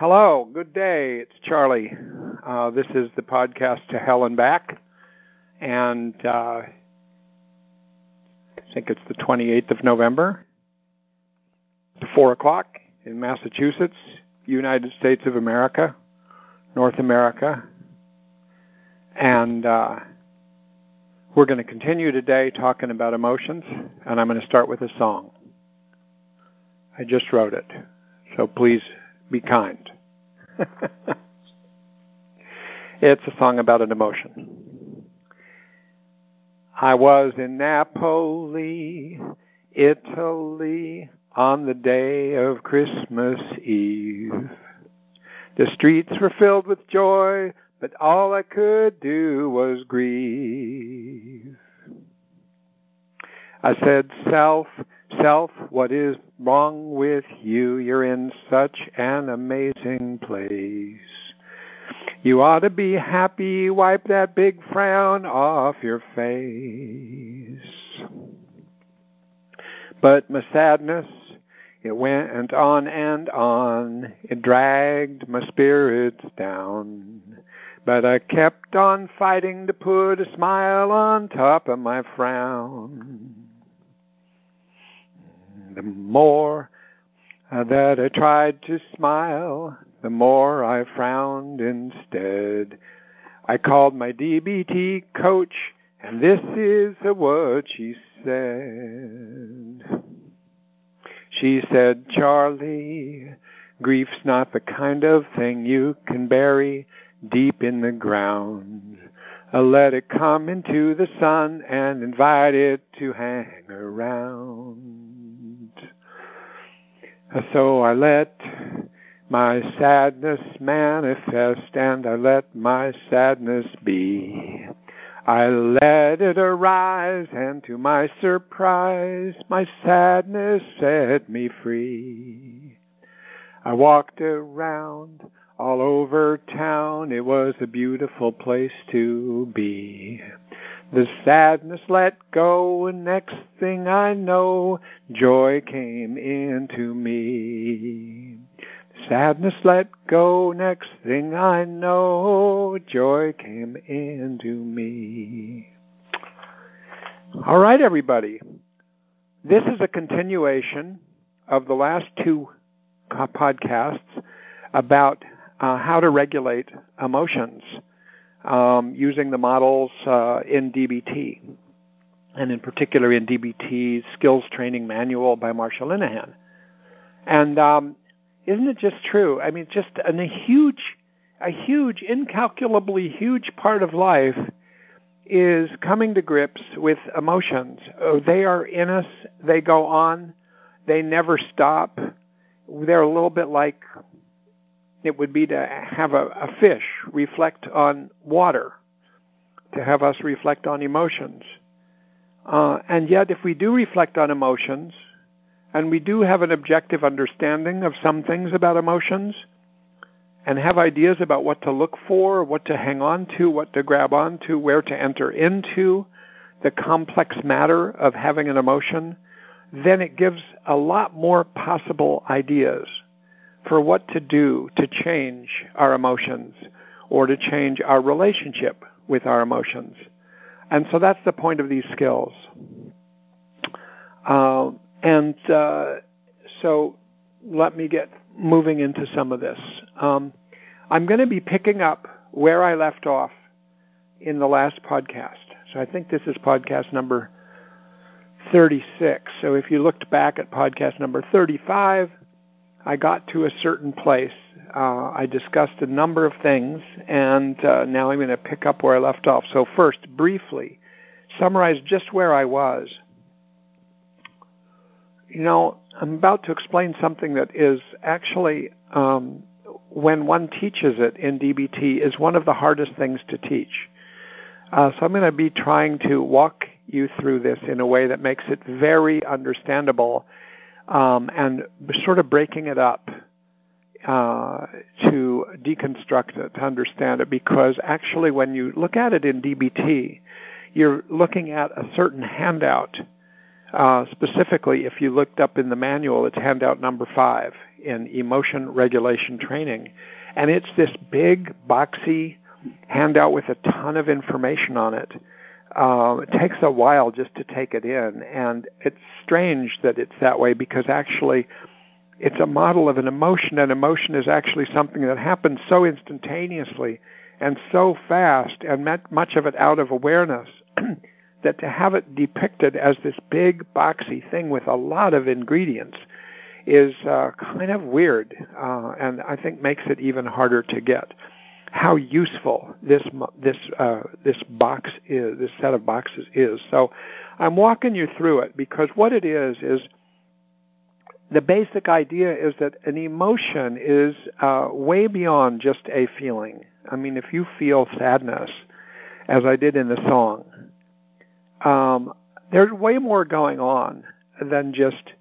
Hello, good day. It's Charlie. Uh, this is the podcast to Hell and Back, and uh, I think it's the 28th of November, four o'clock in Massachusetts, United States of America, North America, and uh, we're going to continue today talking about emotions, and I'm going to start with a song. I just wrote it, so please be kind. it's a song about an emotion. I was in Napoli, Italy, on the day of Christmas Eve. The streets were filled with joy, but all I could do was grieve. I said, Self, Self, what is wrong with you? You're in such an amazing place. You ought to be happy, wipe that big frown off your face. But my sadness, it went on and on. It dragged my spirits down. But I kept on fighting to put a smile on top of my frown the more uh, that I tried to smile, the more I frowned instead. I called my DBT coach, and this is what she said. She said, Charlie, grief's not the kind of thing you can bury deep in the ground. Uh, let it come into the sun and invite it to hang around. So I let my sadness manifest and I let my sadness be. I let it arise and to my surprise my sadness set me free. I walked around all over town. It was a beautiful place to be. The sadness let go, and next thing I know, joy came into me. Sadness let go, next thing I know, joy came into me. All right, everybody. This is a continuation of the last two podcasts about uh, how to regulate emotions um, using the models uh, in DBT, and in particular in DBT's Skills Training Manual by Marsha Linehan. And um, isn't it just true? I mean, just a huge, a huge, incalculably huge part of life is coming to grips with emotions. Oh, they are in us. They go on. They never stop. They're a little bit like it would be to have a, a fish reflect on water, to have us reflect on emotions. Uh, and yet, if we do reflect on emotions, and we do have an objective understanding of some things about emotions, and have ideas about what to look for, what to hang on to, what to grab onto, where to enter into the complex matter of having an emotion, then it gives a lot more possible ideas for what to do to change our emotions or to change our relationship with our emotions. And so that's the point of these skills. Uh, and uh, so let me get moving into some of this. Um, I'm going to be picking up where I left off in the last podcast. So I think this is podcast number 36. So if you looked back at podcast number 35, I got to a certain place. Uh, I discussed a number of things, and uh, now I'm going to pick up where I left off. So, first, briefly, summarize just where I was. You know, I'm about to explain something that is actually, um, when one teaches it in DBT, is one of the hardest things to teach. Uh, so I'm going to be trying to walk you through this in a way that makes it very understandable um, and sort of breaking it up uh, to deconstruct it, to understand it, because actually when you look at it in DBT, you're looking at a certain handout. Uh, specifically, if you looked up in the manual, it's handout number five. in emotion regulation training. And it's this big, boxy handout with a ton of information on it. Um, it takes a while just to take it in, and it's strange that it's that way because actually it's a model of an emotion, and emotion is actually something that happens so instantaneously and so fast, and much of it out of awareness, that to have it depicted as this big, boxy thing with a lot of ingredients is uh, kind of weird, uh, and I think makes it even harder to get how useful this this uh, this box is, this set of boxes is. So I'm walking you through it because what it is is the basic idea is that an emotion is uh, way beyond just a feeling. I mean, if you feel sadness, as I did in the song, um, there's way more going on than just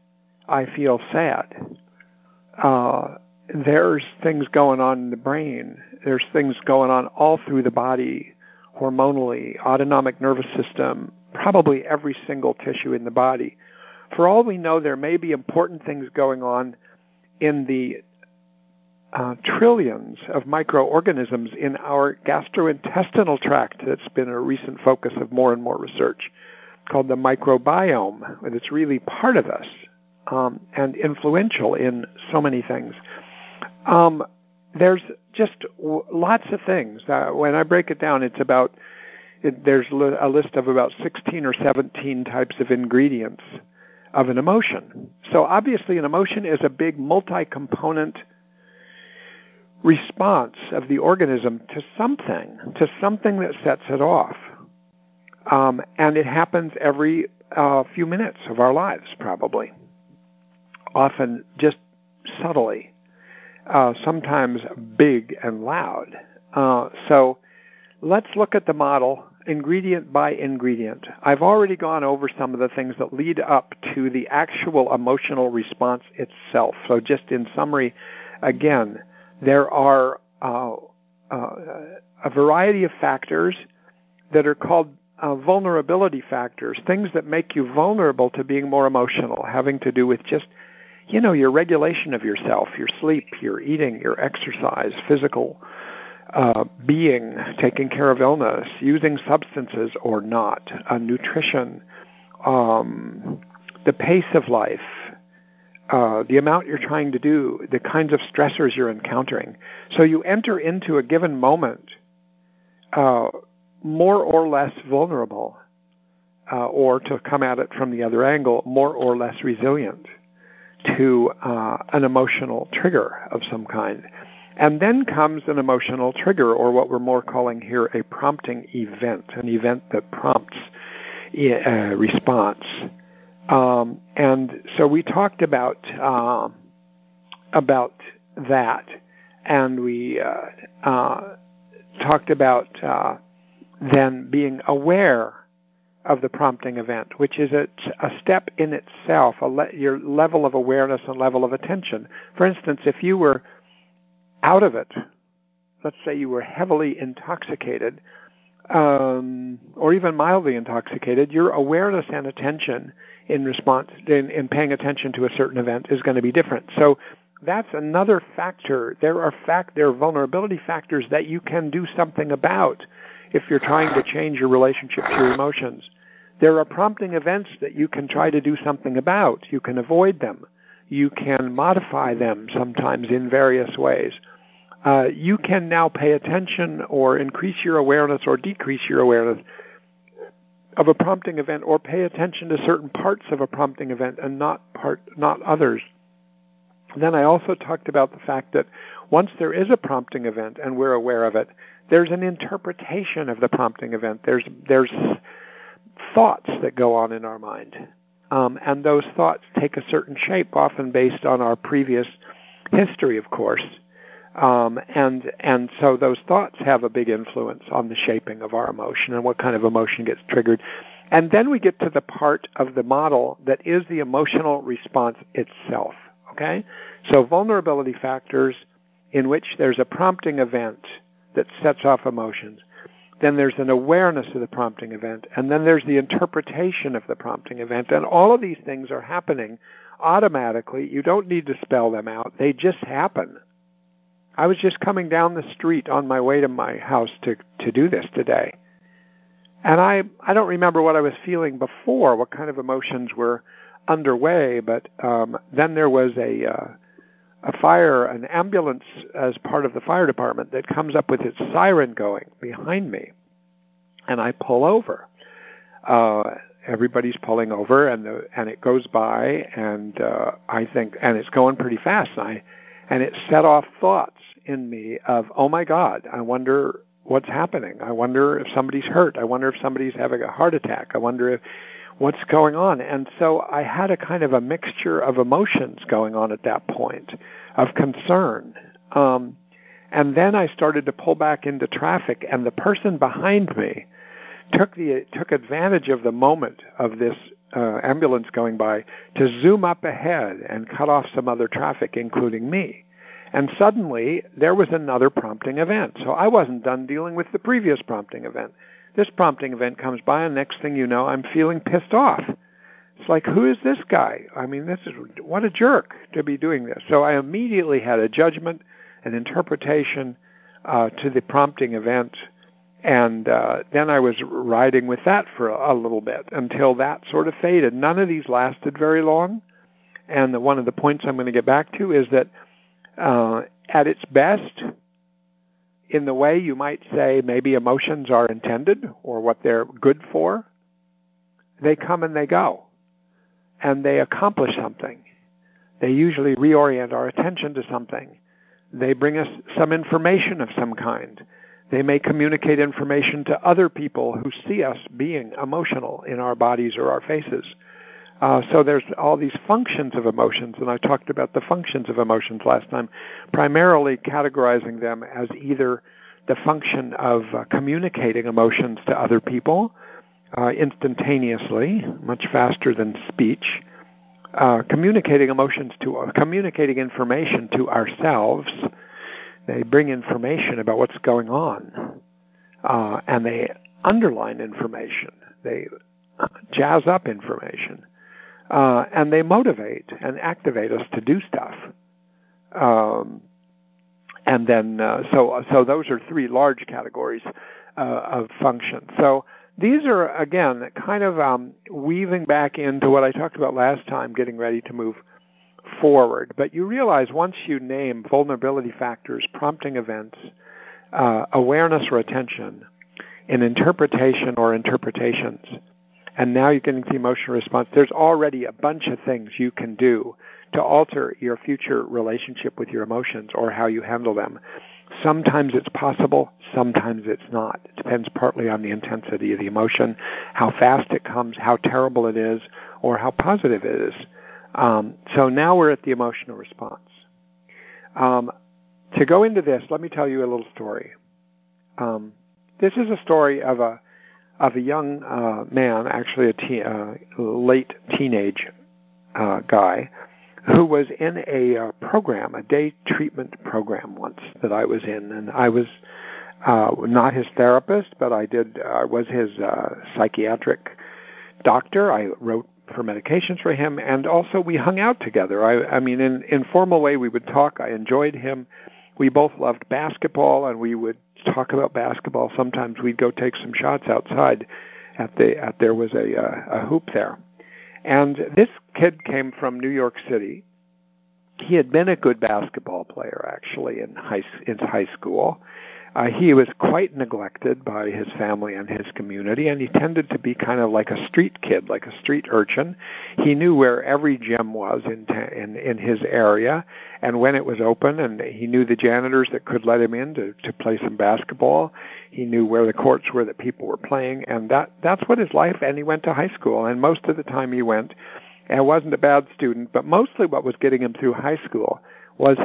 I feel sad. Uh, there's things going on in the brain. There's things going on all through the body, hormonally, autonomic nervous system, probably every single tissue in the body. For all we know, there may be important things going on in the uh, trillions of microorganisms in our gastrointestinal tract that's been a recent focus of more and more research called the microbiome. And it's really part of us um, and influential in so many things. Um, there's just w- lots of things. Uh, when I break it down, it's about it, there's li- a list of about 16 or 17 types of ingredients of an emotion. So obviously, an emotion is a big multi-component response of the organism to something, to something that sets it off. Um, and it happens every uh, few minutes of our lives, probably. Often just subtly uh, sometimes big and loud. Uh, so let's look at the model ingredient by ingredient. I've already gone over some of the things that lead up to the actual emotional response itself. So, just in summary, again, there are uh, uh, a variety of factors that are called uh, vulnerability factors, things that make you vulnerable to being more emotional, having to do with just you know, your regulation of yourself, your sleep, your eating, your exercise, physical uh, being, taking care of illness, using substances or not, uh, nutrition, um, the pace of life, uh, the amount you're trying to do, the kinds of stressors you're encountering. So you enter into a given moment uh, more or less vulnerable, uh, or to come at it from the other angle, more or less resilient to uh, an emotional trigger of some kind. And then comes an emotional trigger, or what we're more calling here a prompting event, an event that prompts a uh, response. Um, and so we talked about uh, about that, and we uh, uh talked about uh, then being aware of the prompting event, which is a, a step in itself, le- your level of awareness and level of attention. For instance, if you were out of it, let's say you were heavily intoxicated, um, or even mildly intoxicated, your awareness and attention in response in, in paying attention to a certain event is going to be different. So that's another factor. There are fact there are vulnerability factors that you can do something about if you're trying to change your relationship to your emotions. There are prompting events that you can try to do something about. You can avoid them. You can modify them sometimes in various ways. Uh, you can now pay attention or increase your awareness or decrease your awareness of a prompting event or pay attention to certain parts of a prompting event and not part not others. Then I also talked about the fact that once there is a prompting event and we're aware of it, there's an interpretation of the prompting event. There's there's thoughts that go on in our mind. Um, and those thoughts take a certain shape, often based on our previous history, of course. Um, and and so those thoughts have a big influence on the shaping of our emotion and what kind of emotion gets triggered. And then we get to the part of the model that is the emotional response itself. Okay, so vulnerability factors in which there's a prompting event that sets off emotions. Then there's an awareness of the prompting event, and then there's the interpretation of the prompting event. And all of these things are happening automatically. You don't need to spell them out. They just happen. I was just coming down the street on my way to my house to to do this today. And I I don't remember what I was feeling before, what kind of emotions were underway, but um then there was a uh a fire, an ambulance as part of the fire department that comes up with its siren going behind me. And I pull over. Uh everybody's pulling over and the and it goes by and uh I think and it's going pretty fast. And I and it set off thoughts in me of, oh my God, I wonder what's happening. I wonder if somebody's hurt. I wonder if somebody's having a heart attack. I wonder if what's going on. And so I had a kind of a mixture of emotions going on at that point of concern. Um, and then I started to pull back into traffic, and the person behind me took the took advantage of the moment of this uh, ambulance going by to zoom up ahead and cut off some other traffic, including me. And suddenly there was another prompting event. So I wasn't done dealing with the previous prompting event. This prompting event comes by, and next thing you know, I'm feeling pissed off. It's like, who is this guy? I mean, this is what a jerk to be doing this. So I immediately had a judgment, an interpretation uh, to the prompting event, and uh, then I was riding with that for a, a little bit until that sort of faded. None of these lasted very long, and the, one of the points I'm going to get back to is that uh, at its best, in the way you might say maybe emotions are intended or what they're good for, they come and they go. And they accomplish something. They usually reorient our attention to something. They bring us some information of some kind. They may communicate information to other people who see us being emotional in our bodies or our faces. Uh, so there's all these functions of emotions, and I talked about the functions of emotions last time, primarily categorizing them as either the function of uh, communicating emotions to other people uh, instantaneously, much faster than speech, uh, communicating emotions to uh, communicating information to ourselves. They bring information about what's going on, uh, and they underline information. They jazz up information uh, and they motivate and activate us to do stuff. Um, and then, uh, so so those are three large categories uh, of function. So these are again kind of um, weaving back into what I talked about last time, getting ready to move forward. But you realize once you name vulnerability factors, prompting events, uh, awareness or attention, in interpretation or interpretations, and now you're getting the emotional response, there's already a bunch of things you can do to alter your future relationship with your emotions or how you handle them. Sometimes it's possible, sometimes it's not. It depends partly on the intensity of the emotion, how fast it comes, how terrible it is, or how positive it is. Um, so now we're at the emotional response. Um, to go into this, let me tell you a little story. Um, this is a story of a of a young uh, man, actually a teen, uh, late teenage uh, guy, who was in a uh, program, a day treatment program once that I was in, and I was uh, not his therapist, but I did uh, was his uh, psychiatric doctor. I wrote for medications for him, and also we hung out together. I, I mean, in informal way, we would talk. I enjoyed him. We both loved basketball, and we would talk about basketball. Sometimes we'd go take some shots outside. At the at there was a uh, a hoop there, and this kid came from New York City. He had been a good basketball player actually in high in high school, uh, he was quite neglected by his family and his community, and he tended to be kind of like a street kid, like a street urchin. He knew where every gym was in in, in his area, and when it was open, and he knew the janitors that could let him in to to play some basketball. He knew where the courts were that people were playing, and that that's what his life. And he went to high school, and most of the time he went, and wasn't a bad student, but mostly what was getting him through high school was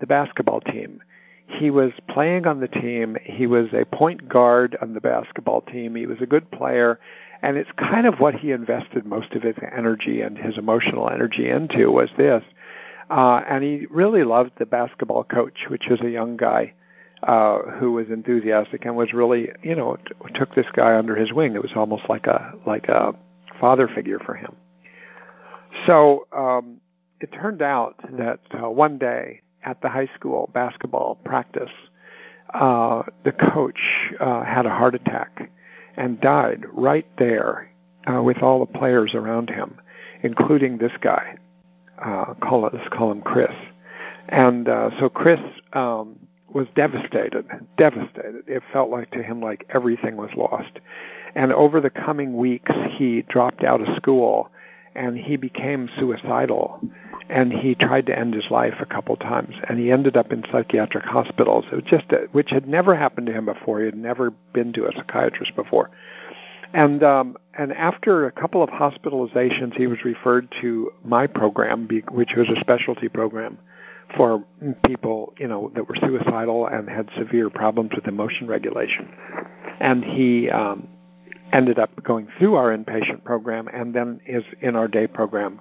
the basketball team he was playing on the team. He was a point guard on the basketball team. He was a good player. And it's kind of what he invested most of his energy and his emotional energy into was this. Uh, and he really loved the basketball coach, which was a young guy uh, who was enthusiastic and was really, you know, t- took this guy under his wing. It was almost like a like a father figure for him. So um, it turned out that uh, one day at the high school basketball practice, uh, the coach uh, had a heart attack and died right there uh, with all the players around him, including this guy. Uh, call it, let's call him Chris. And uh, so Chris um, was devastated, devastated. It felt like to him like everything was lost. And over the coming weeks, he dropped out of school and he became suicidal and he tried to end his life a couple times and he ended up in psychiatric hospitals it was just a, which had never happened to him before. He had never been to a psychiatrist before. And um and after a couple of hospitalizations he was referred to my program which was a specialty program for people you know that were suicidal and had severe problems with emotion regulation. And he um ended up going through our inpatient program and then is in our day program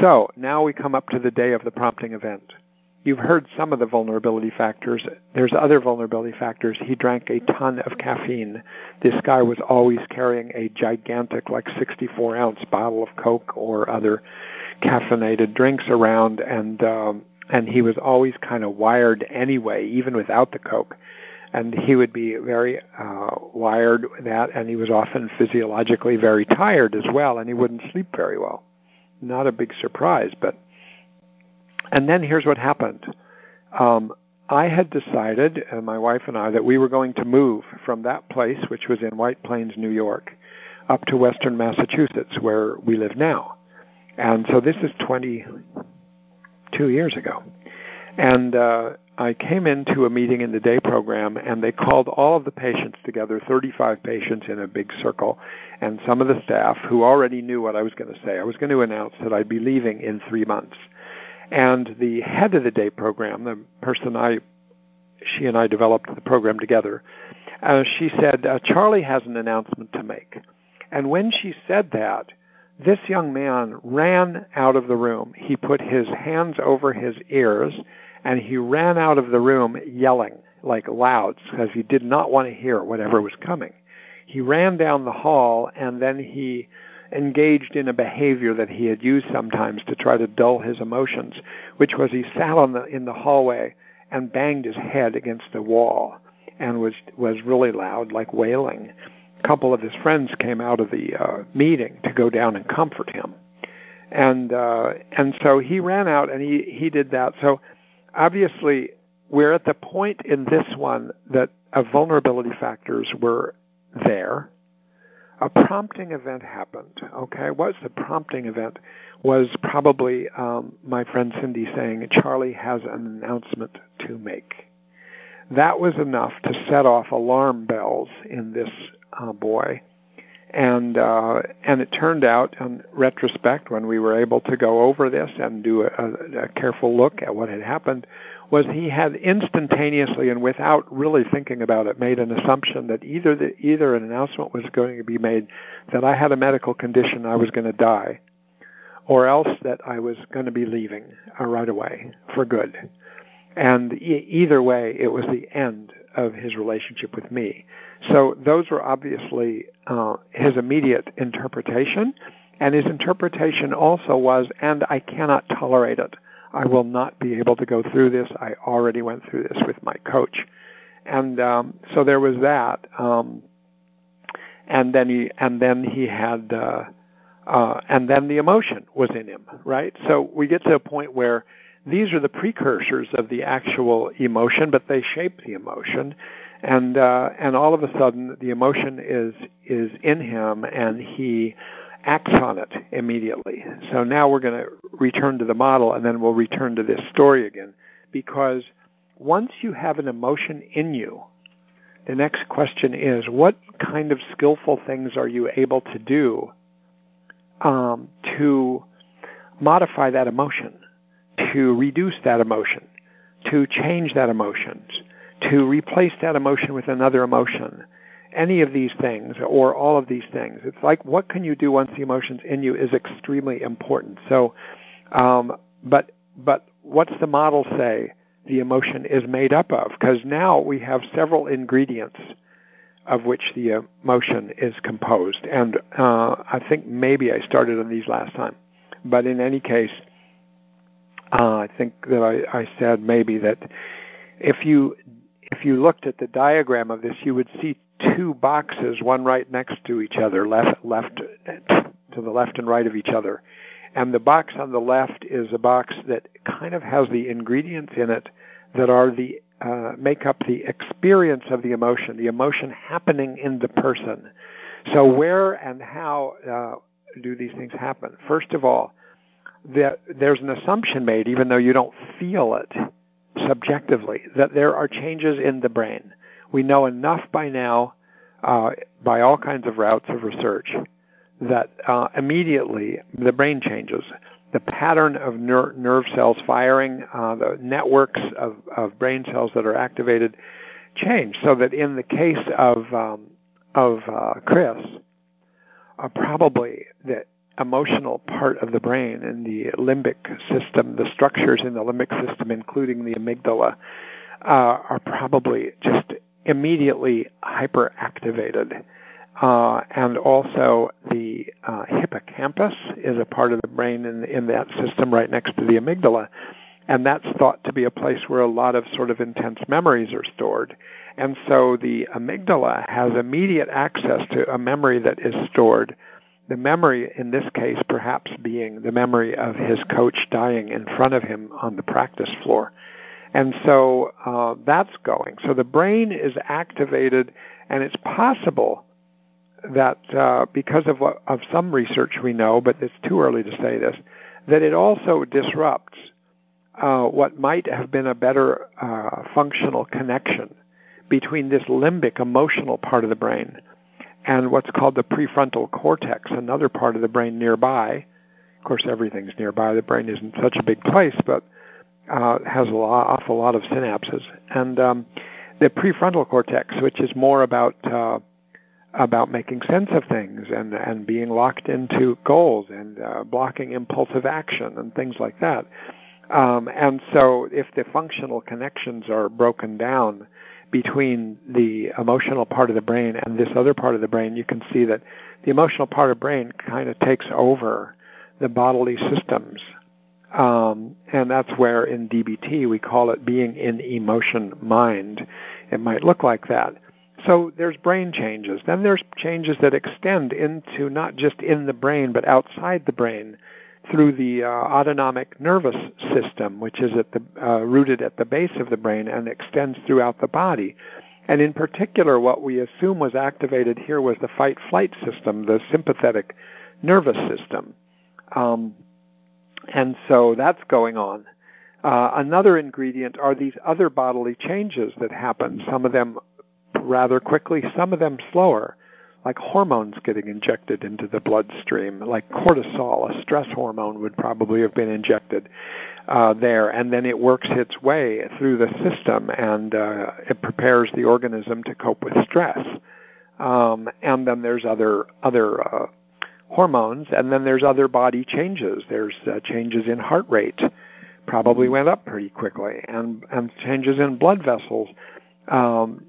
so now we come up to the day of the prompting event. You've heard some of the vulnerability factors. There's other vulnerability factors. He drank a ton of caffeine. This guy was always carrying a gigantic, like 64 ounce bottle of Coke or other caffeinated drinks around, and um, and he was always kind of wired anyway, even without the Coke. And he would be very uh, wired with that, and he was often physiologically very tired as well, and he wouldn't sleep very well not a big surprise. But and then here's what happened. Um, I had decided, uh, my wife and I, that we were going to move from that place, which was in White Plains, New York, up to Western Massachusetts, where we live now. And so this is 22 years ago. And uh, I came into a meeting in the day program, and they called all of the patients together, 35 patients in a big circle, and some of the staff who already knew what I was going to say. I was going to announce that I'd be leaving in three months. And the head of the day program, the person I, she and I developed the program together, uh, she said, uh, Charlie has an announcement to make. And when she said that, this young man ran out of the room. He put his hands over his ears and he ran out of the room yelling like loud because he did not want to hear whatever was coming. He ran down the hall and then he engaged in a behavior that he had used sometimes to try to dull his emotions, which was he sat on the in the hallway and banged his head against the wall and was was really loud, like wailing. A couple of his friends came out of the uh, meeting to go down and comfort him, and uh, and so he ran out and he he did that. So obviously we're at the point in this one that vulnerability factors were there. A prompting event happened. Okay, what's the prompting event? Was probably um, my friend Cindy saying Charlie has an announcement to make. That was enough to set off alarm bells in this uh, boy and uh, and it turned out, in retrospect, when we were able to go over this and do a, a careful look at what had happened, was he had instantaneously and without really thinking about it made an assumption that either the, either an announcement was going to be made that I had a medical condition I was going to die, or else that I was going to be leaving uh, right away for good. And e- either way, it was the end of his relationship with me. So those were obviously uh, his immediate interpretation, and his interpretation also was, and I cannot tolerate it. I will not be able to go through this. I already went through this with my coach, and um, so there was that. Um, and then he and then he had uh, uh, and then the emotion was in him, right? So we get to a point where these are the precursors of the actual emotion, but they shape the emotion. And uh, and all of a sudden the emotion is is in him and he acts on it immediately. So now we're going to return to the model and then we'll return to this story again. Because once you have an emotion in you, the next question is what kind of skillful things are you able to do um, to modify that emotion, to reduce that emotion, to change that emotion, to replace that emotion with another emotion. Any of these things or all of these things. It's like what can you do once the emotion's in you is extremely important. So, um, but but what's the model say the emotion is made up of? Because now we have several ingredients of which the emotion is composed, and uh, I think maybe I started on these last time. But in any case, Uh, I think that I, I said maybe that if you if you looked at the diagram of this, you would see two boxes, one right next to each other, left left to the left and right of each other. And the box on the left is a box that kind of has the ingredients in it that are the uh, make up the experience of the emotion, the emotion happening in the person. So where and how uh, do these things happen? First of all, that there's an assumption made, even though you don't feel it subjectively, that there are changes in the brain. We know enough by now, uh, by all kinds of routes of research, that uh, immediately the brain changes. The pattern of ner- nerve cells firing, uh, the networks of, of, brain cells that are activated change. So that in the case of um, of uh, Chris, uh, probably the emotional part of the brain in the limbic system, the structures in the limbic system, including the amygdala, uh, are probably just immediately hyperactivated. Uh, and also the uh, hippocampus is a part of the brain in, in that system right next to the amygdala. And that's thought to be a place where a lot of sort of intense memories are stored. And so the amygdala has immediate access to a memory that is stored. The memory, in this case, perhaps being the memory of his coach dying in front of him on the practice floor. And so uh, that's going. So the brain is activated, and it's possible that uh, because of what, of some research we know, but it's too early to say this, that it also disrupts uh, what might have been a better uh, functional connection between this limbic emotional part of the brain and what's called the prefrontal cortex, another part of the brain nearby. Of course, everything's nearby. The brain isn't such a big place, but uh, has a lot, awful lot of synapses. And um, the prefrontal cortex, which is more about uh, about making sense of things and and being locked into goals and uh, blocking impulsive action and things like that. Um, and so, if the functional connections are broken down between the emotional part of the brain and this other part of the brain, you can see that the emotional part of the brain kind of takes over the bodily systems. Um, and that's where in DBT we call it being in emotion mind. It might look like that. So there's brain changes. Then there's changes that extend into not just in the brain, but outside the brain through the uh, autonomic nervous system, which is at the, uh, rooted at the base of the brain and extends throughout the body. And in particular, what we assume was activated here was the fight flight system, the sympathetic nervous system. Um, and so that's going on. Uh, another ingredient are these other bodily changes that happen, some of them rather quickly, some of them slower, like hormones getting injected into the bloodstream, like cortisol, a stress hormone, would probably have been injected uh, there, and then it works its way through the system and uh, it prepares the organism to cope with stress. Um, and then there's other other uh, hormones, and then there's other body changes. There's uh, changes in heart rate, probably went up pretty quickly, and and changes in blood vessels. Um,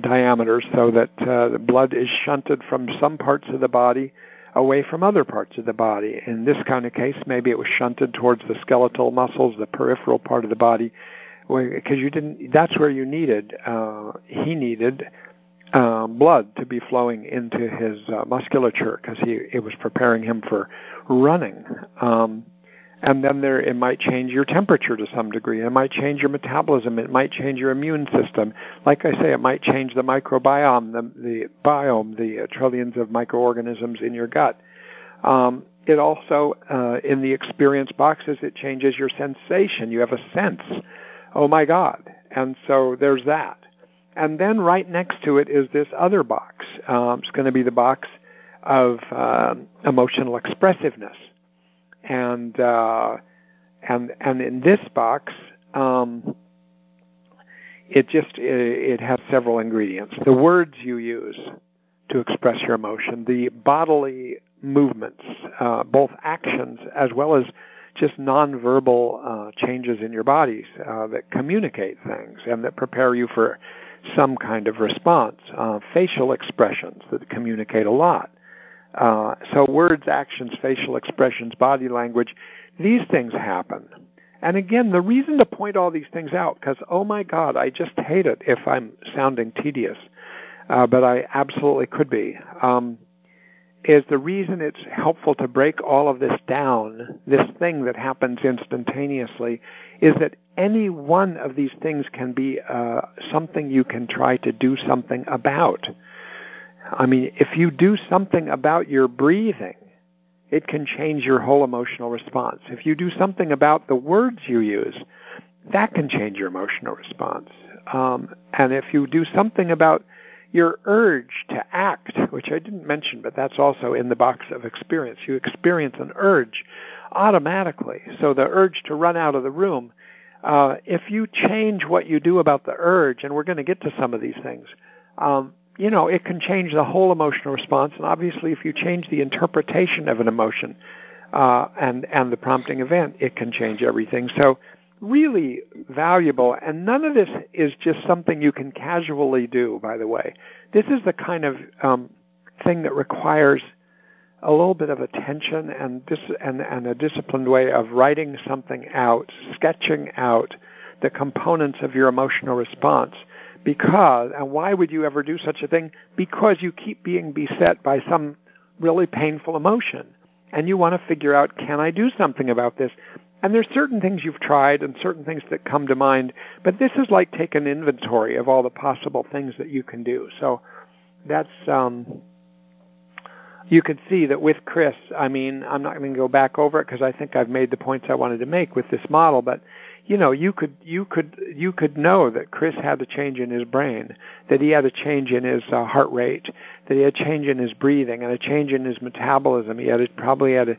diameters so that uh, the blood is shunted from some parts of the body away from other parts of the body. In this kind of case, maybe it was shunted towards the skeletal muscles, the peripheral part of the body, because you didn't. That's where you needed. Uh, he needed um, blood to be flowing into his uh, musculature because he it was preparing him for running. Um, and then there it might change your temperature to some degree. It might change your metabolism. It might change your immune system. Like I say, it might change the microbiome, the, the biome, the trillions of microorganisms in your gut. Um, it also, uh, in the experience boxes, it changes your sensation. You have a sense. Oh my God! And so there's that. And then right next to it is this other box. Um, it's going to be the box of uh, emotional expressiveness and uh, and and in this box, um, it just it, it has several ingredients. The words you use to express your emotion, the bodily movements, uh, both actions as well as just nonverbal uh, changes in your bodies uh, that communicate things and that prepare you for some kind of response. Uh, facial expressions that communicate a lot. Uh, so words, actions, facial expressions, body language, these things happen. And again, the reason to point all these things out, because oh my God, I just hate it if I'm sounding tedious, uh, but I absolutely could be. Um, is the reason it's helpful to break all of this down, this thing that happens instantaneously, is that any one of these things can be uh, something you can try to do something about. I mean, if you do something about your breathing, it can change your whole emotional response. If you do something about the words you use, that can change your emotional response. Um, and if you do something about your urge to act, which I didn't mention, but that's also in the box of experience, you experience an urge automatically. So the urge to run out of the room, uh, if you change what you do about the urge, and we're going to get to some of these things, um, you know, it can change the whole emotional response. And obviously, if you change the interpretation of an emotion uh, and and the prompting event, it can change everything. So, really valuable. And none of this is just something you can casually do. By the way, this is the kind of um, thing that requires a little bit of attention and, dis- and and a disciplined way of writing something out, sketching out the components of your emotional response because, and why would you ever do such a thing? Because you keep being beset by some really painful emotion. And you want to figure out, can I do something about this? And there's certain things you've tried and certain things that come to mind, but this is like take an inventory of all the possible things that you can do. So that's um, you could see that with Chris, I mean, I'm not going to go back over it because I think I've made the points I wanted to make with this model, but you know, you could you could you could know that Chris had a change in his brain, that he had a change in his uh, heart rate, that he had a change in his breathing, and a change in his metabolism. He had a, probably had a,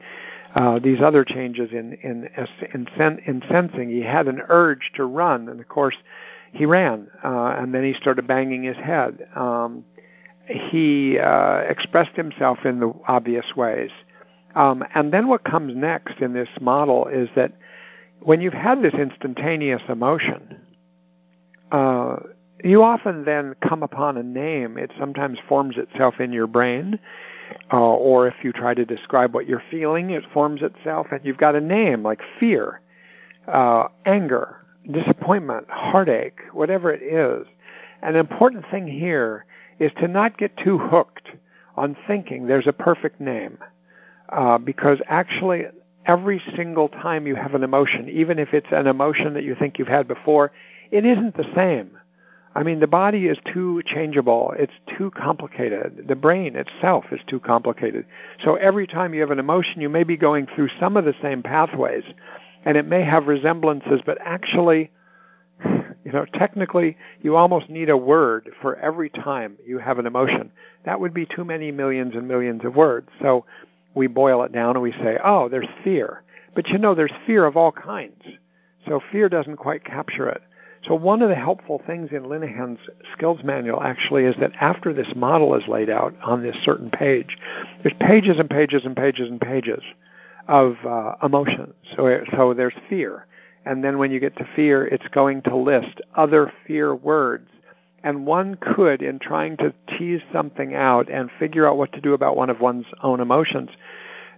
uh, these other changes in in in, sen- in sensing. He had an urge to run, and of course, he ran, uh, and then he started banging his head. Um, he uh, expressed himself in the obvious ways. Um, and then what comes next in this model is that when you've had this instantaneous emotion, uh, you often then come upon a name. It sometimes forms itself in your brain, uh, or if you try to describe what you're feeling, it forms itself, and you've got a name like fear, uh, anger, disappointment, heartache, whatever it is. An important thing here is to not get too hooked on thinking there's a perfect name, uh, because actually every single time you have an emotion, even if it's an emotion that you think you've had before, it isn't the same. I mean, the body is too changeable. It's too complicated. The brain itself is too complicated. So every time you have an emotion, you may be going through some of the same pathways, and it may have resemblances, but actually, you know, technically, you almost need a word for every time you have an emotion. That would be too many millions and millions of words. So we boil it down and we say, oh, there's fear. But you know, there's fear of all kinds. So fear doesn't quite capture it. So one of the helpful things in Linehan's skills manual actually is that after this model is laid out on this certain page, there's pages and pages and pages and pages of uh, emotions. So, so there's fear. And then when you get to fear, it's going to list other fear words and one could, in trying to tease something out and figure out what to do about one of one's own emotions,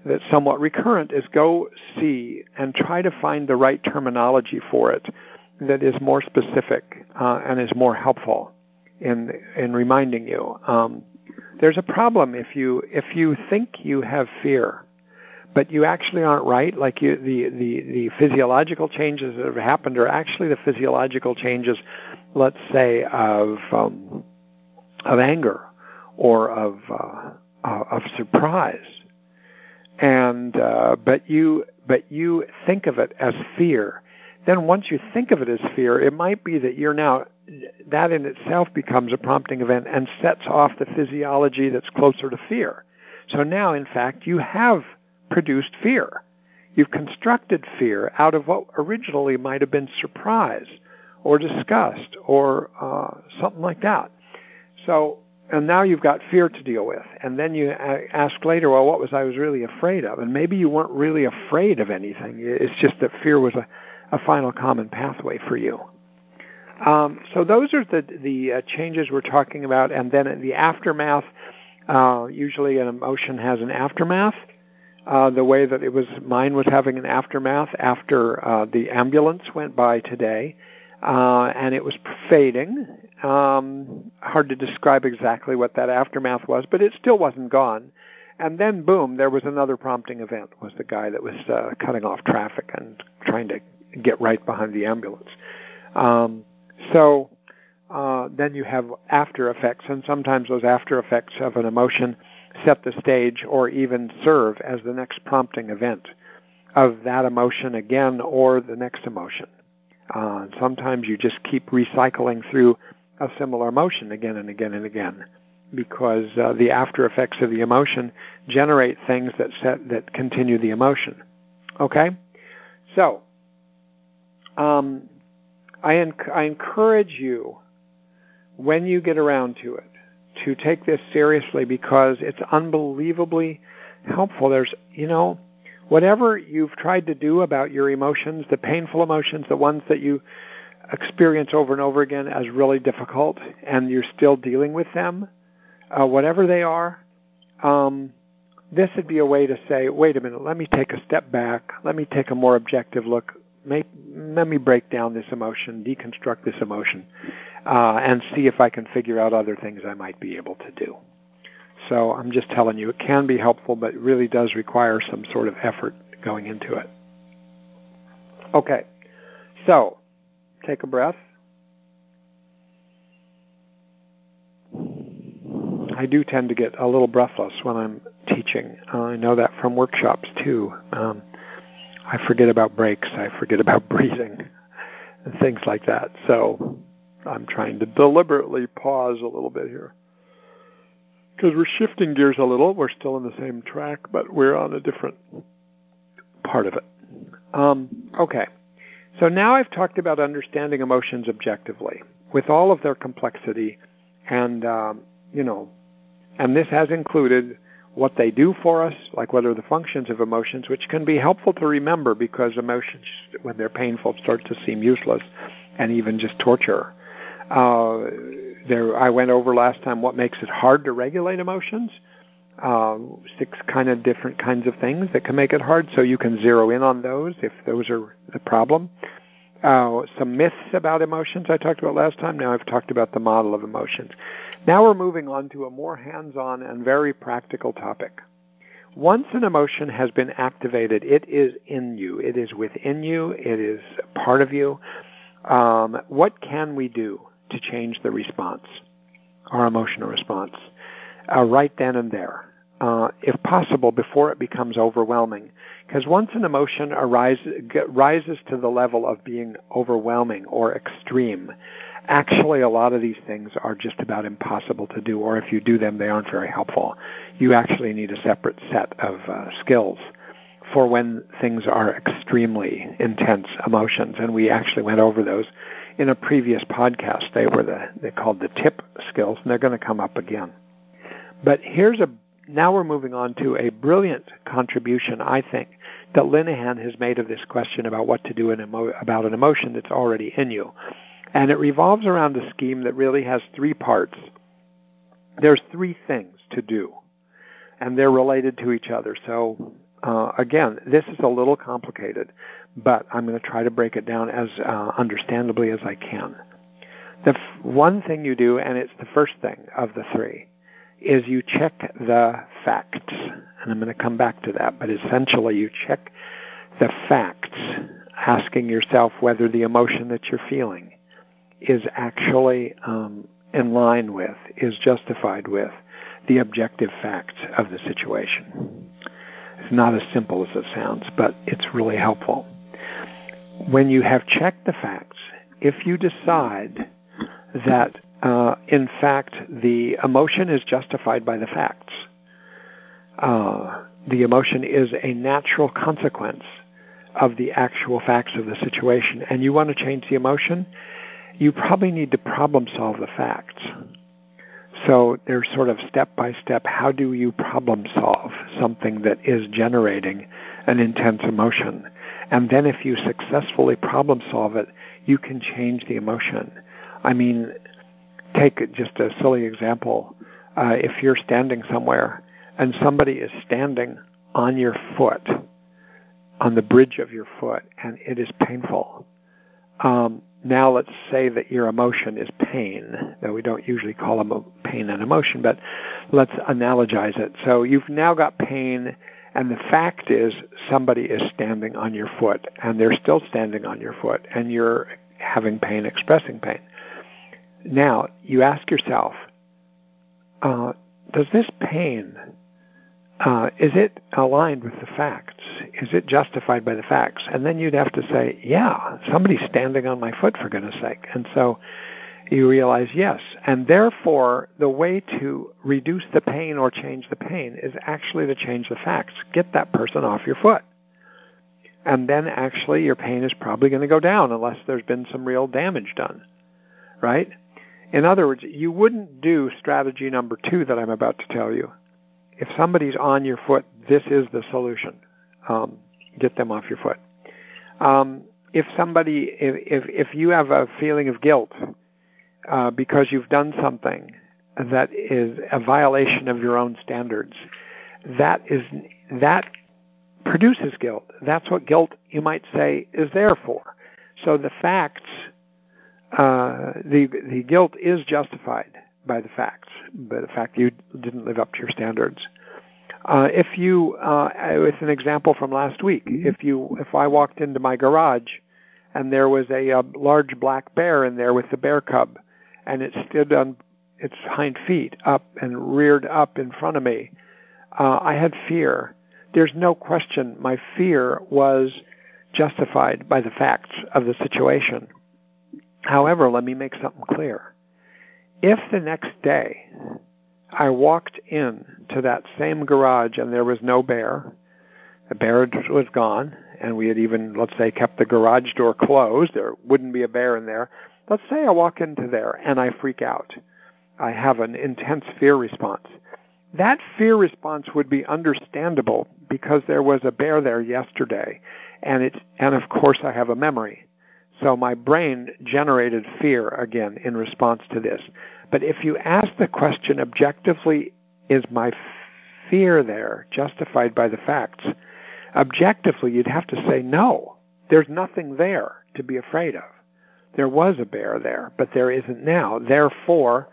that's somewhat recurrent, is go see and try to find the right terminology for it that is more specific uh, and is more helpful in in reminding you. Um, there's a problem if you if you think you have fear but you actually aren't right. Like you, the, the, the physiological changes that have happened are actually the physiological changes, let's say, of, um, of anger or of, uh, uh, of surprise. And, uh, but you, but you think of it as fear. Then once you think of it as fear, it might be that you're now, that in itself becomes a prompting event and sets off the physiology that's closer to fear. So now, in fact, you have produced fear. You've constructed fear out of what originally might have been surprise or disgust or uh, something like that. So, and now you've got fear to deal with. And then you ask later, well, what was I was really afraid of? And maybe you weren't really afraid of anything. It's just that fear was a, a final common pathway for you. Um, so those are the the uh, changes we're talking about, and then the aftermath. Uh, usually, an emotion has an aftermath. Uh, the way that it was mine was having an aftermath after uh, the ambulance went by today, uh, and it was fading. Um, hard to describe exactly what that aftermath was, but it still wasn't gone. And then, boom, there was another prompting event. Was the guy that was uh, cutting off traffic and trying to get right behind the ambulance. Um, so uh, then you have after effects, and sometimes those after effects of an emotion set the stage or even serve as the next prompting event of that emotion again or the next emotion. Uh, sometimes you just keep recycling through a similar emotion again and again and again because uh, the after effects of the emotion generate things that set that continue the emotion. Okay, so um, I, enc- I encourage you when you get around to it to take this seriously because it's unbelievably helpful. There's, you know, whatever you've tried to do about your emotions, the painful emotions, the ones that you experience over and over again as really difficult, and you're still dealing with them, uh, whatever they are, um, this would be a way to say, wait a minute, let me take a step back, let me take a more objective look, let me break down this emotion, deconstruct this emotion, uh, and see if I can figure out other things I might be able to do. So I'm just telling you, it can be helpful, but it really does require some sort of effort going into it. Okay, so take a breath. I do tend to get a little breathless when I'm teaching. Uh, I know that from workshops too. Um, I forget about breaks. I forget about breathing and things like that. So I'm trying to deliberately pause a little bit here because we're shifting gears a little. We're still on the same track, but we're on a different part of it. Um, okay, so now I've talked about understanding emotions objectively with all of their complexity, and um, you know, and this has included what they do for us, like what are the functions of emotions, which can be helpful to remember because emotions, when they're painful, start to seem useless and even just torture. Uh, there, I went over last time what makes it hard to regulate emotions. Uh, six kind of different kinds of things that can make it hard, so you can zero in on those if those are the problem. Uh, some myths about emotions I talked about last time. Now I've talked about the model of emotions. Now we're moving on to a more hands on and very practical topic. Once an emotion has been activated, it is in you, it is within you, it is part of you. Um, what can we do to change the response, our emotional response, uh, right then and there? Uh, if possible, before it becomes overwhelming. Because once an emotion arises, rises to the level of being overwhelming or extreme, actually a lot of these things are just about impossible to do, or if you do them, they aren't very helpful. You actually need a separate set of uh, skills for when things are extremely intense emotions, and we actually went over those in a previous podcast. They were the they called the TIP skills, and they're going to come up again. But here's a now we're moving on to a brilliant contribution, I think, that Linehan has made of this question about what to do emo- about an emotion that's already in you. And it revolves around a scheme that really has three parts. There's three things to do, and they're related to each other. So, uh, again, this is a little complicated, but I'm going to try to break it down as uh, understandably as I can. The f- one thing you do, and it's the first thing of the three, is you check the facts. And I'm going to come back to that, but essentially you check the facts, asking yourself whether the emotion that you're feeling is actually um, in line with, is justified with the objective facts of the situation. It's not as simple as it sounds, but it's really helpful. When you have checked the facts, if you decide that uh, in fact the emotion is justified by the facts, uh, the emotion is a natural consequence of the actual facts of the situation, and you want to change the emotion, you probably need to problem solve the facts. So there's sort of step by step how do you problem solve something that is generating an intense emotion? And then if you successfully problem solve it, you can change the emotion. I mean, take just a silly example. Uh, if you're standing somewhere and somebody is standing on your foot, on the bridge of your foot, and it is painful. Um, now let's say that your emotion is pain, though we don't usually call them pain an emotion, but let's analogize it. So you've now got pain, and the fact is somebody is standing on your foot, and they're still standing on your foot, and you're having pain, expressing pain. Now you ask yourself, uh, does this pain uh, is it aligned with the facts? Is it justified by the facts? And then you'd have to say, yeah, somebody's standing on my foot for goodness sake. And so you realize yes. And therefore, the way to reduce the pain or change the pain is actually to change the facts. Get that person off your foot. And then actually your pain is probably going to go down unless there's been some real damage done. Right? In other words, you wouldn't do strategy number two that I'm about to tell you if somebody's on your foot, this is the solution. Um, get them off your foot. Um, if somebody, if, if, if you have a feeling of guilt uh, because you've done something that is a violation of your own standards, that is that produces guilt. That's what guilt, you might say, is there for. So the facts, uh, the the guilt is justified by the facts, by the fact you didn't live up to your standards. Uh, if you, uh, with an example from last week, if you, if I walked into my garage and there was a, a large black bear in there with the bear cub, and it stood on its hind feet up and reared up in front of me, uh, I had fear. There's no question my fear was justified by the facts of the situation. However, let me make something clear. If the next day I walked in to that same garage and there was no bear, the bear was gone, and we had even, let's say, kept the garage door closed, there wouldn't be a bear in there. Let's say I walk into there and I freak out. I have an intense fear response. That fear response would be understandable because there was a bear there yesterday, and it's and of course I have a memory. So my brain generated fear again in response to this. But if you ask the question objectively, is my fear there justified by the facts? Objectively, you'd have to say no. There's nothing there to be afraid of. There was a bear there, but there isn't now. Therefore,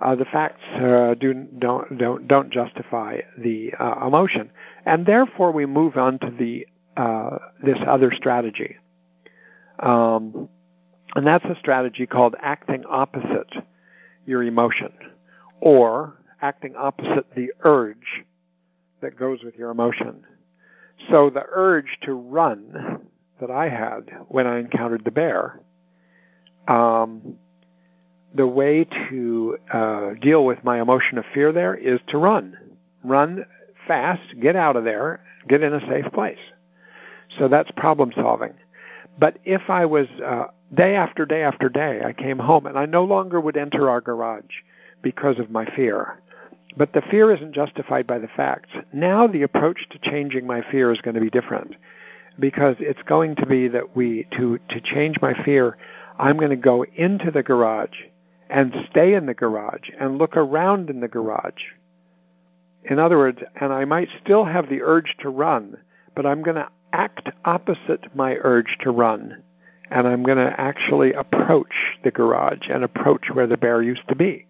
uh, the facts uh, do don't don't don't justify the uh, emotion, and therefore we move on to the uh, this other strategy. Um, and that's a strategy called acting opposite your emotion or acting opposite the urge that goes with your emotion. So the urge to run that I had when I encountered the bear, um, the way to uh, deal with my emotion of fear there is to run. Run fast, get out of there, get in a safe place. So that's problem solving. But if I was uh, day after day after day, I came home and I no longer would enter our garage because of my fear. But the fear isn't justified by the facts. Now the approach to changing my fear is going to be different because it's going to be that we to to change my fear, I'm going to go into the garage and stay in the garage and look around in the garage. In other words, and I might still have the urge to run, but I'm going to act opposite my urge to run. And I'm going to actually approach the garage and approach where the bear used to be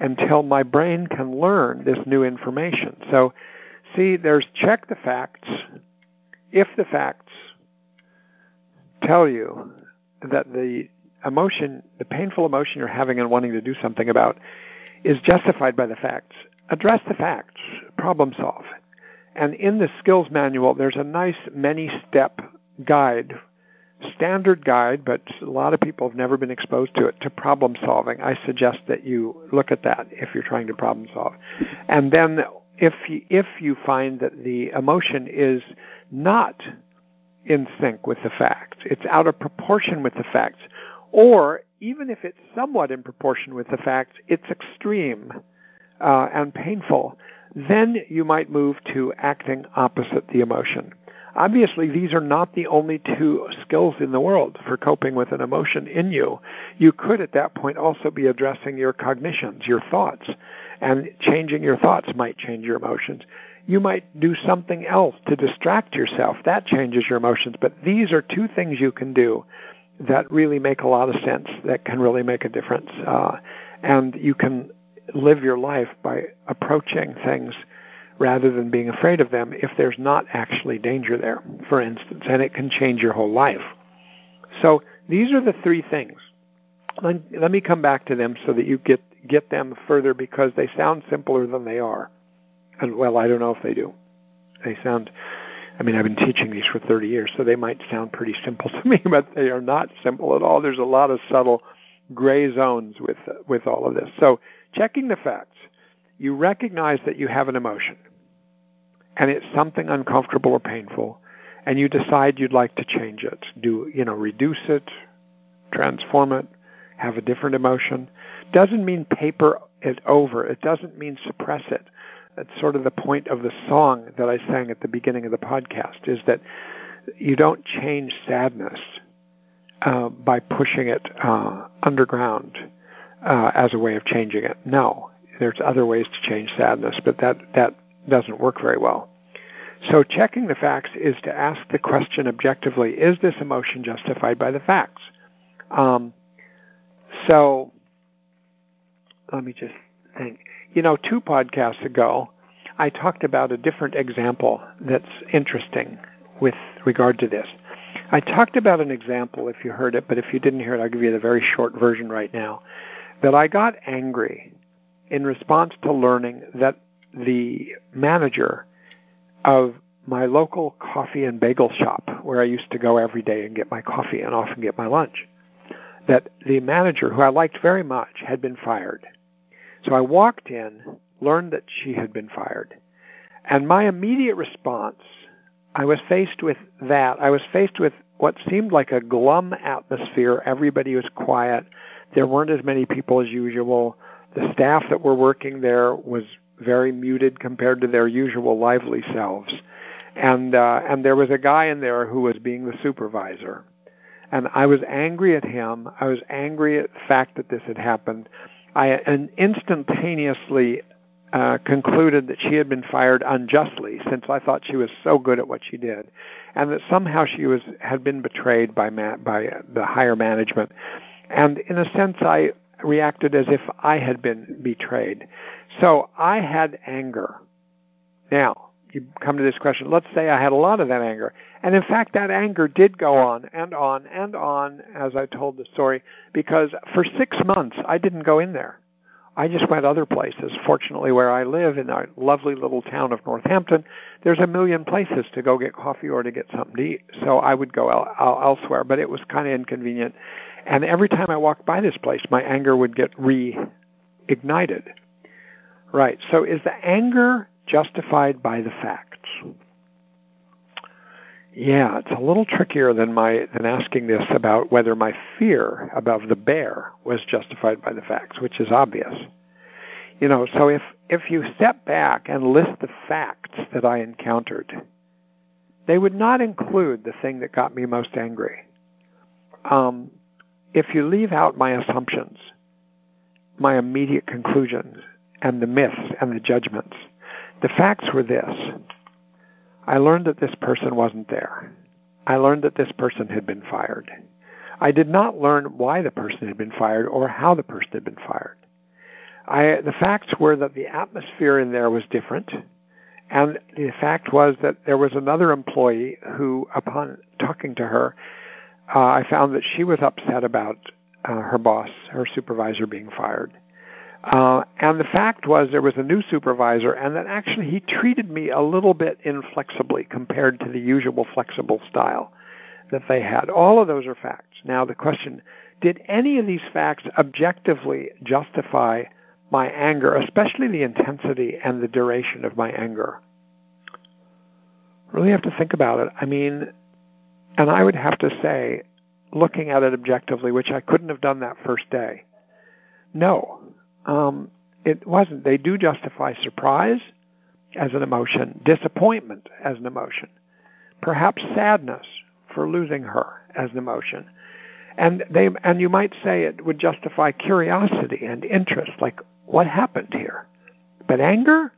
until my brain can learn this new information. So, see, there's check the facts. If the facts tell you that the emotion, the painful emotion you're having and wanting to do something about, is justified by the facts, address the facts, problem solve. And in the skills manual, there's a nice many step guide, standard guide, but a lot of people have never been exposed to it, to problem solving. I suggest that you look at that if you're trying to problem solve. And then if you, if you find that the emotion is not in sync with the facts, it's out of proportion with the facts, or even if it's somewhat in proportion with the facts, it's extreme uh, and painful, then you might move to acting opposite the emotion. Obviously, these are not the only two skills in the world for coping with an emotion in you. You could at that point also be addressing your cognitions, your thoughts, and changing your thoughts might change your emotions. You might do something else to distract yourself. That changes your emotions. But these are two things you can do that really make a lot of sense, that can really make a difference. Uh, and you can live your life by approaching things rather than being afraid of them if there's not actually danger there, for instance, and it can change your whole life. So these are the three things. Let, let me come back to them so that you get get them further because they sound simpler than they are. And well, I don't know if they do. They sound I mean, I've been teaching these for 30 years, so they might sound pretty simple to me, but they are not simple at all. There's a lot of subtle gray zones with with all of this. So, checking the facts, you recognize that you have an emotion, and it's something uncomfortable or painful, and you decide you'd like to change it. Do you know reduce it, transform it, have a different emotion? Doesn't mean paper it over. It doesn't mean suppress it that's sort of the point of the song that I sang at the beginning of the podcast is that you don't change sadness uh, by pushing it uh, underground uh, as a way of changing it. No, there's other ways to change sadness, but that that doesn't work very well. So checking the facts is to ask the question objectively: Is this emotion justified by the facts? Um, so let me just you know, two podcasts ago, I talked about a different example that's interesting with regard to this. I talked about an example, if you heard it, but if you didn't hear it, I'll give you the very short version right now. That I got angry in response to learning that the manager of my local coffee and bagel shop, where I used to go every day and get my coffee and often get my lunch, that the manager, who I liked very much, had been fired. So I walked in, learned that she had been fired. And my immediate response, I was faced with that. I was faced with what seemed like a glum atmosphere. Everybody was quiet. There weren't as many people as usual. The staff that were working there was very muted compared to their usual lively selves. And uh, and there was a guy in there who was being the supervisor. And I was angry at him. I was angry at the fact that this had happened. I instantaneously uh, concluded that she had been fired unjustly, since I thought she was so good at what she did, and that somehow she was had been betrayed by ma- by the higher management. And in a sense, I reacted as if I had been betrayed. So I had anger. Now, you come to this question. Let's say I had a lot of that anger. And in fact, that anger did go on and on and on as I told the story because for six months I didn't go in there. I just went other places. Fortunately, where I live in our lovely little town of Northampton, there's a million places to go get coffee or to get something to eat. So I would go el- elsewhere, but it was kind of inconvenient. And every time I walked by this place, my anger would get reignited. Right. So is the anger justified by the facts? Yeah, it's a little trickier than my than asking this about whether my fear about the bear was justified by the facts, which is obvious. You know, so if if you step back and list the facts that I encountered, they would not include the thing that got me most angry. Um, if you leave out my assumptions, my immediate conclusions, and the myths and the judgments, the facts were this. I learned that this person wasn't there. I learned that this person had been fired. I did not learn why the person had been fired or how the person had been fired. I, the facts were that the atmosphere in there was different, and the fact was that there was another employee who, upon talking to her, uh, I found that she was upset about uh, her boss, her supervisor, being fired. Uh, and the fact was there was a new supervisor, and that actually he treated me a little bit inflexibly compared to the usual flexible style that they had. All of those are facts. Now the question, did any of these facts objectively justify my anger, especially the intensity and the duration of my anger? Really have to think about it. I mean, and I would have to say, looking at it objectively, which I couldn't have done that first day, no, um, it wasn't. They do justify surprise as an emotion, disappointment as an emotion, perhaps sadness for losing her as an emotion. And they and you might say it would justify curiosity and interest, like what happened here. But anger?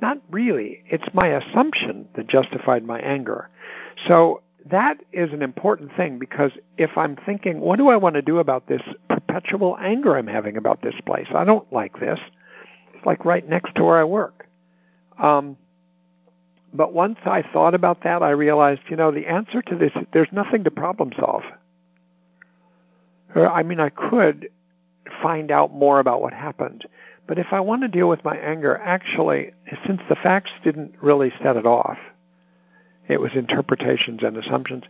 not really. It's my assumption that justified my anger. So that is an important thing because if I'm thinking, what do I want to do about this perpetual anger I'm having about this place? I don't like this. It's like right next to where I work. Um, but once I thought about that, I realized, you know, the answer to this, there's nothing to problem solve. I mean, I could find out more about what happened. But if I want to deal with my anger, actually, since the facts didn't really set it off, it was interpretations and assumptions.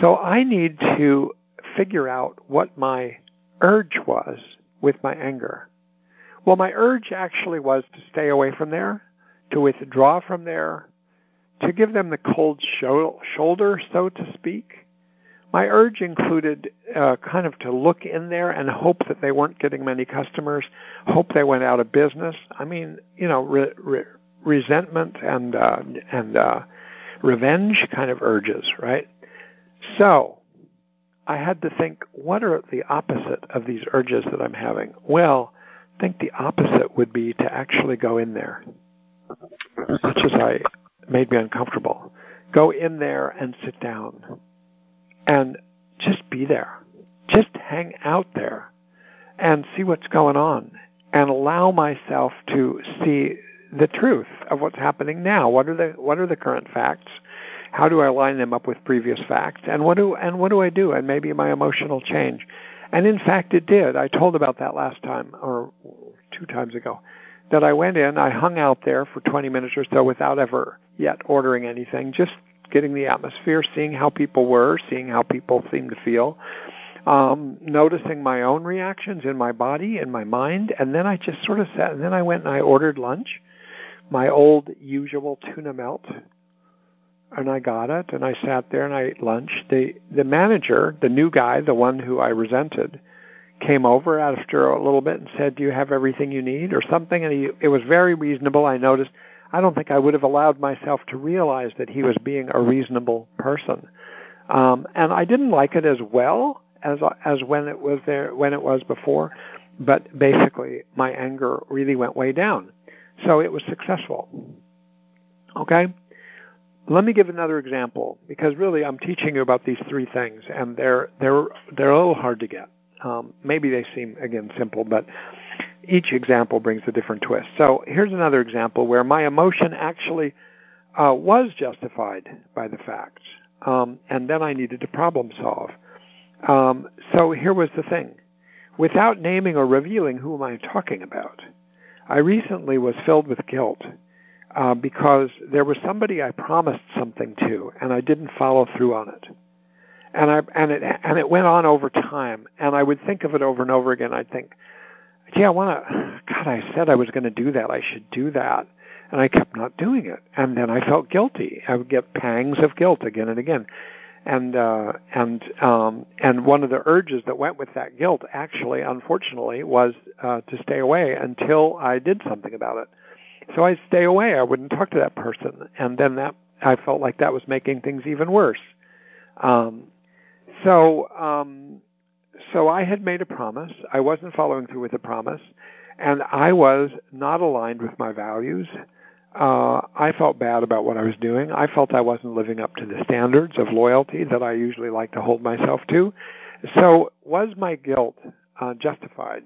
So I need to figure out what my urge was with my anger. Well, my urge actually was to stay away from there, to withdraw from there, to give them the cold shoulder, so to speak. My urge included uh, kind of to look in there and hope that they weren't getting many customers, hope they went out of business. I mean, you know, re- re- resentment and uh, and uh, revenge kind of urges, right? So I had to think, what are the opposite of these urges that I'm having? Well, I think the opposite would be to actually go in there, much as I made me uncomfortable. Go in there and sit down and just be there. Just hang out there and see what's going on and allow myself to see the truth of what's happening now. What are the what are the current facts? How do I line them up with previous facts? And what do and what do I do? And maybe my emotional change. And in fact, it did. I told about that last time or two times ago. That I went in, I hung out there for 20 minutes or so without ever yet ordering anything, just getting the atmosphere, seeing how people were, seeing how people seemed to feel, um, noticing my own reactions in my body, in my mind, and then I just sort of sat, and then I went and I ordered lunch my old usual tuna melt and I got it and I sat there and I ate lunch. The the manager, the new guy, the one who I resented, came over after a little bit and said, "Do you have everything you need?" or something and he it was very reasonable. I noticed I don't think I would have allowed myself to realize that he was being a reasonable person. Um and I didn't like it as well as as when it was there when it was before, but basically my anger really went way down. So it was successful. Okay? Let me give another example because really I'm teaching you about these three things and they're they're they're a little hard to get. Um, maybe they seem again simple, but each example brings a different twist. So here's another example where my emotion actually uh, was justified by the facts, um, and then I needed to problem solve. Um, so here was the thing: without naming or revealing who am I talking about, I recently was filled with guilt uh, because there was somebody I promised something to, and I didn't follow through on it. And I and it and it went on over time, and I would think of it over and over again. I'd think, "Yeah, I want to." God, I said I was going to do that. I should do that, and I kept not doing it. And then I felt guilty. I would get pangs of guilt again and again and uh, and um, and one of the urges that went with that guilt, actually, unfortunately, was uh, to stay away until I did something about it. So I'd stay away. I wouldn't talk to that person, and then that I felt like that was making things even worse. Um, so um, so I had made a promise. I wasn't following through with the promise, and I was not aligned with my values uh, I felt bad about what I was doing. I felt I wasn't living up to the standards of loyalty that I usually like to hold myself to. So, was my guilt uh, justified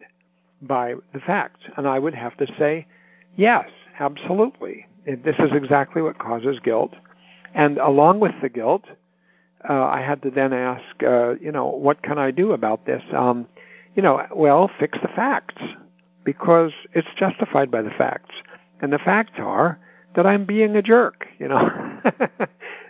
by the facts? And I would have to say, yes, absolutely. This is exactly what causes guilt. And along with the guilt, uh, I had to then ask, uh, you know, what can I do about this? Um, you know, well, fix the facts because it's justified by the facts. And the facts are that I'm being a jerk, you know.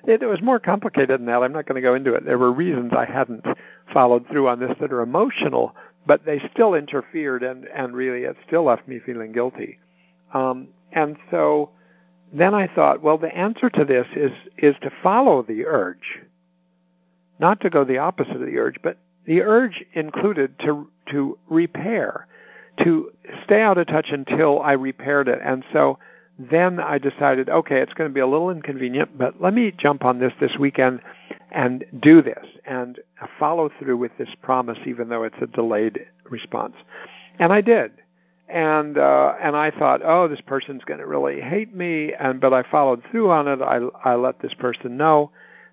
it, it was more complicated than that. I'm not going to go into it. There were reasons I hadn't followed through on this that are emotional, but they still interfered and, and really it still left me feeling guilty. Um, and so then I thought, well, the answer to this is is to follow the urge, not to go the opposite of the urge, but the urge included to to repair to stay out of touch until I repaired it. And so then I decided, okay, it's going to be a little inconvenient, but let me jump on this this weekend and do this and follow through with this promise, even though it's a delayed response. And I did. And uh, and I thought, oh, this person's going to really hate me, and but I followed through on it. I I let this person know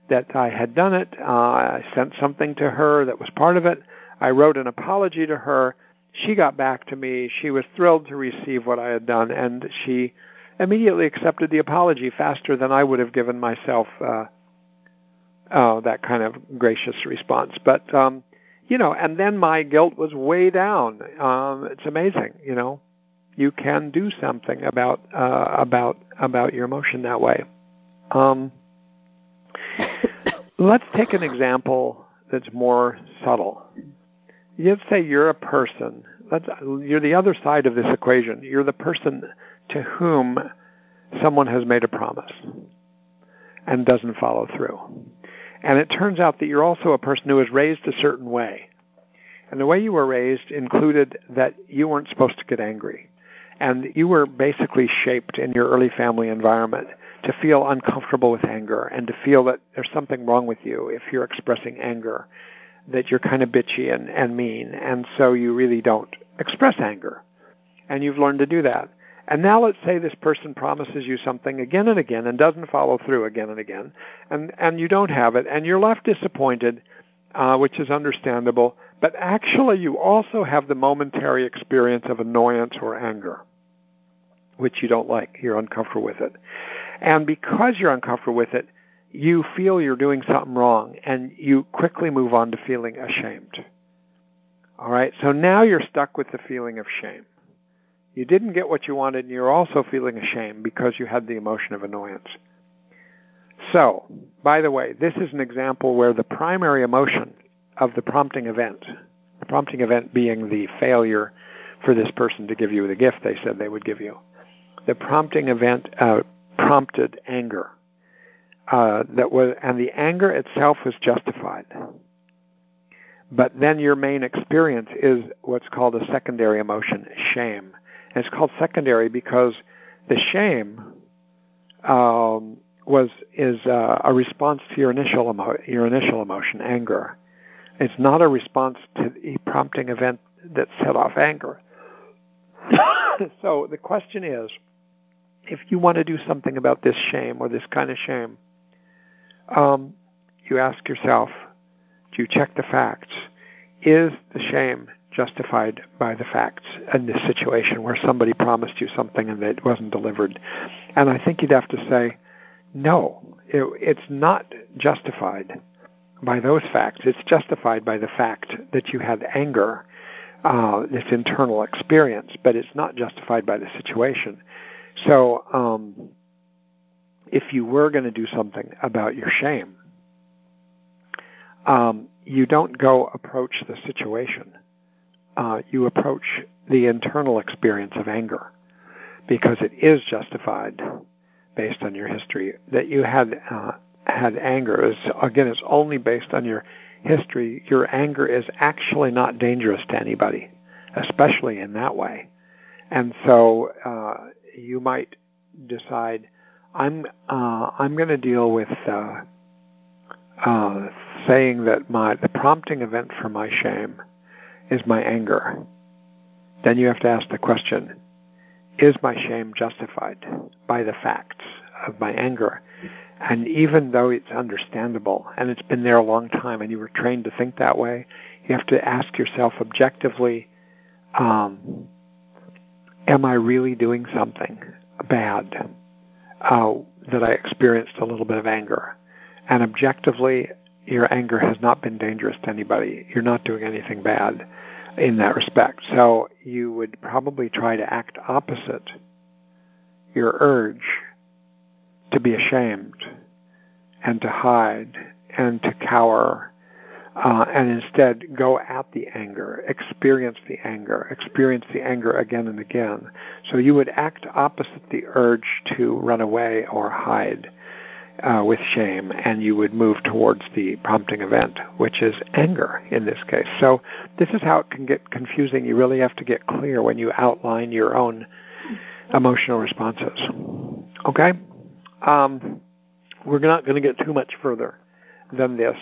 that I had done it. Uh, I sent something to her that was part of it. I wrote an apology to her. She got back to me. She was thrilled to receive what I had done, and she immediately accepted the apology faster than I would have given myself uh, uh, that kind of gracious response. But um, you know, and then my guilt was way down. Um, it's amazing, you know. You can do something about uh, about about your emotion that way. Um, let's take an example that's more subtle. Let's say you're a person. Let's, you're the other side of this equation. You're the person to whom someone has made a promise and doesn't follow through. And it turns out that you're also a person who was raised a certain way. And the way you were raised included that you weren't supposed to get angry. And you were basically shaped in your early family environment to feel uncomfortable with anger and to feel that there's something wrong with you if you're expressing anger, that you're kind of bitchy and, and mean. And so you really don't express anger. And you've learned to do that. And now let's say this person promises you something again and again and doesn't follow through again and again, and, and you don't have it, and you're left disappointed, uh, which is understandable, but actually you also have the momentary experience of annoyance or anger, which you don't like. You're uncomfortable with it. And because you're uncomfortable with it, you feel you're doing something wrong, and you quickly move on to feeling ashamed. All right, so now you're stuck with the feeling of shame. You didn't get what you wanted, and you're also feeling ashamed because you had the emotion of annoyance. So, by the way, this is an example where the primary emotion of the prompting event, the prompting event being the failure for this person to give you the gift they said they would give you, the prompting event uh, prompted anger. Uh, that was, and the anger itself was justified. But then your main experience is what's called a secondary emotion, shame. And it's called secondary because the shame um, was is uh, a response to your initial emo- your initial emotion, anger. It's not a response to the prompting event that set off anger. so the question is, if you want to do something about this shame or this kind of shame, um, you ask yourself, do you check the facts? Is the shame justified by the facts in this situation where somebody promised you something and it wasn't delivered. And I think you'd have to say, no, it, it's not justified by those facts. It's justified by the fact that you had anger, uh, this internal experience, but it's not justified by the situation. So, um, if you were going to do something about your shame, um, you don't go approach the situation uh, you approach the internal experience of anger because it is justified based on your history. That you had uh, had anger is again it's only based on your history. Your anger is actually not dangerous to anybody especially in that way. And so uh, you might decide i'm uh, i'm going to deal with uh, uh, saying that my the prompting event for my shame is my anger. Then you have to ask the question, is my shame justified by the facts of my anger? And even though it's understandable and it's been there a long time and you were trained to think that way, you have to ask yourself objectively, um, am I really doing something bad uh, that I experienced a little bit of anger? And objectively, your anger has not been dangerous to anybody. You're not doing anything bad in that respect. So you would probably try to act opposite your urge to be ashamed and to hide and to cower uh, and instead go at the anger, experience the anger, experience the anger again and again. So you would act opposite the urge to run away or hide uh, with shame, and you would move towards the prompting event, which is anger in this case. So this is how it can get confusing. You really have to get clear when you outline your own emotional responses. Okay? Um, we're not going to get too much further than this,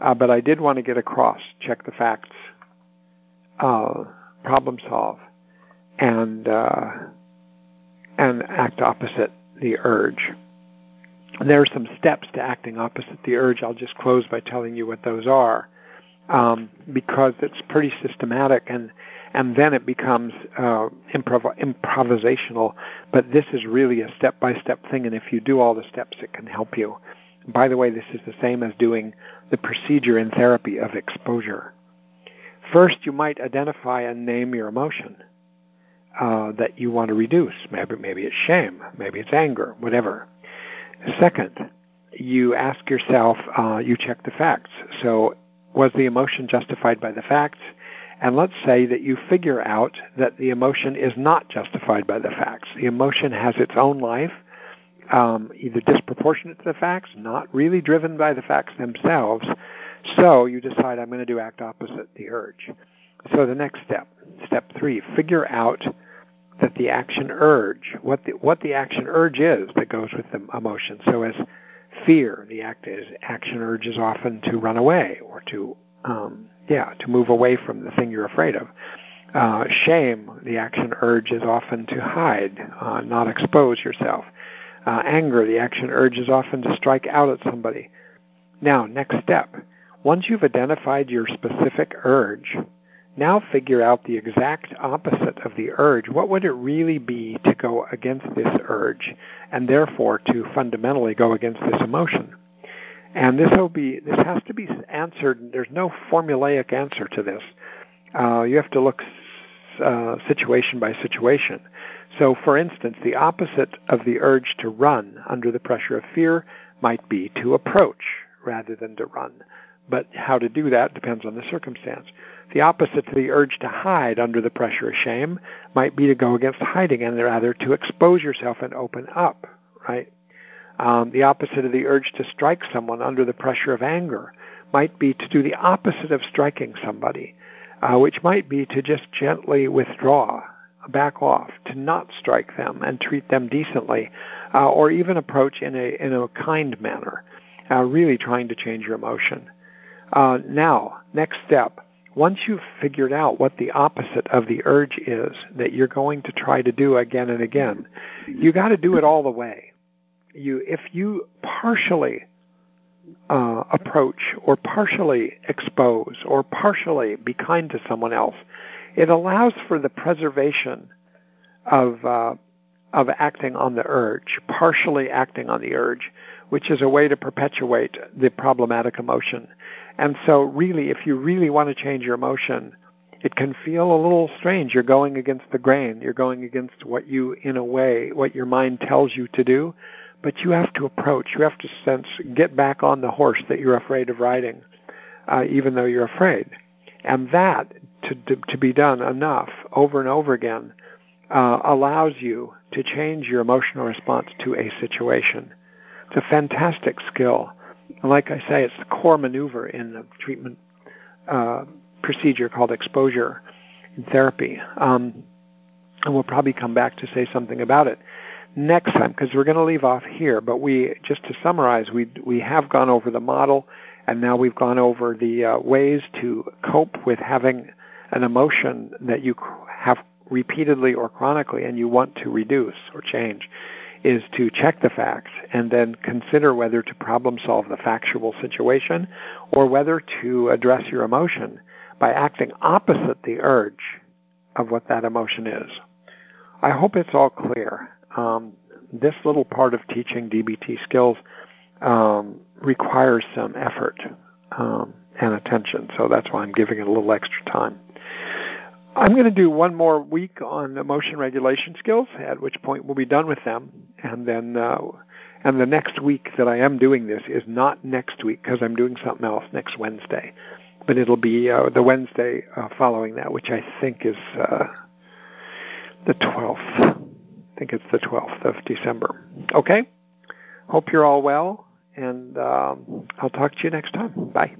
uh, but I did want to get across, check the facts, uh, problem solve, and uh, and act opposite the urge. There are some steps to acting opposite the urge. I'll just close by telling you what those are, um, because it's pretty systematic, and and then it becomes uh, improv- improvisational. But this is really a step-by-step thing, and if you do all the steps, it can help you. By the way, this is the same as doing the procedure in therapy of exposure. First, you might identify and name your emotion uh, that you want to reduce. Maybe, maybe it's shame, maybe it's anger, whatever. Second, you ask yourself, uh, you check the facts. So, was the emotion justified by the facts? And let's say that you figure out that the emotion is not justified by the facts. The emotion has its own life, um, either disproportionate to the facts, not really driven by the facts themselves. So you decide, I'm going to do act opposite the urge. So the next step, step three, figure out that the action urge, what the, what the action urge is that goes with the emotion. So as fear, the act is, action urge is often to run away or to, um, yeah, to move away from the thing you're afraid of. Uh, shame, the action urge is often to hide, uh, not expose yourself. Uh, anger, the action urge is often to strike out at somebody. Now, next step. Once you've identified your specific urge, now figure out the exact opposite of the urge. What would it really be to go against this urge and therefore to fundamentally go against this emotion? And this will be this has to be answered. There's no formulaic answer to this. Uh, you have to look uh, situation by situation. So, for instance, the opposite of the urge to run under the pressure of fear might be to approach rather than to run. But how to do that depends on the circumstance. The opposite to the urge to hide under the pressure of shame might be to go against hiding and rather to expose yourself and open up, right? Um, the opposite of the urge to strike someone under the pressure of anger might be to do the opposite of striking somebody, uh, which might be to just gently withdraw, back off, to not strike them and treat them decently, uh, or even approach in a in a kind manner, uh, really trying to change your emotion. Uh, now, next step once you've figured out what the opposite of the urge is that you're going to try to do again and again, you got to do it all the way. You, if you partially uh, approach or partially expose or partially be kind to someone else, it allows for the preservation of uh, of acting on the urge, partially acting on the urge, which is a way to perpetuate the problematic emotion and so, really, if you really want to change your emotion, it can feel a little strange. You're going against the grain. You're going against what you, in a way, what your mind tells you to do. But you have to approach. You have to sense, get back on the horse that you're afraid of riding, uh, even though you're afraid. And that, to, to, to be done enough over and over again, uh, allows you to change your emotional response to a situation. It's a fantastic skill. Like I say, it's the core maneuver in the treatment uh, procedure called exposure in therapy. Um, and we'll probably come back to say something about it next time because we're going to leave off here. But we, just to summarize, we we have gone over the model, and now we've gone over the uh, ways to cope with having an emotion that you have repeatedly or chronically, and you want to reduce or change is to check the facts and then consider whether to problem solve the factual situation or whether to address your emotion by acting opposite the urge of what that emotion is. I hope it's all clear. Um, this little part of teaching DBT skills um, requires some effort um, and attention, so that's why I'm giving it a little extra time. I'm going to do one more week on emotion regulation skills, at which point we'll be done with them. And then, uh, and the next week that I am doing this is not next week because I'm doing something else next Wednesday, but it'll be uh, the Wednesday uh, following that, which I think is uh, the 12th. I think it's the 12th of December. Okay. Hope you're all well, and um, I'll talk to you next time. Bye.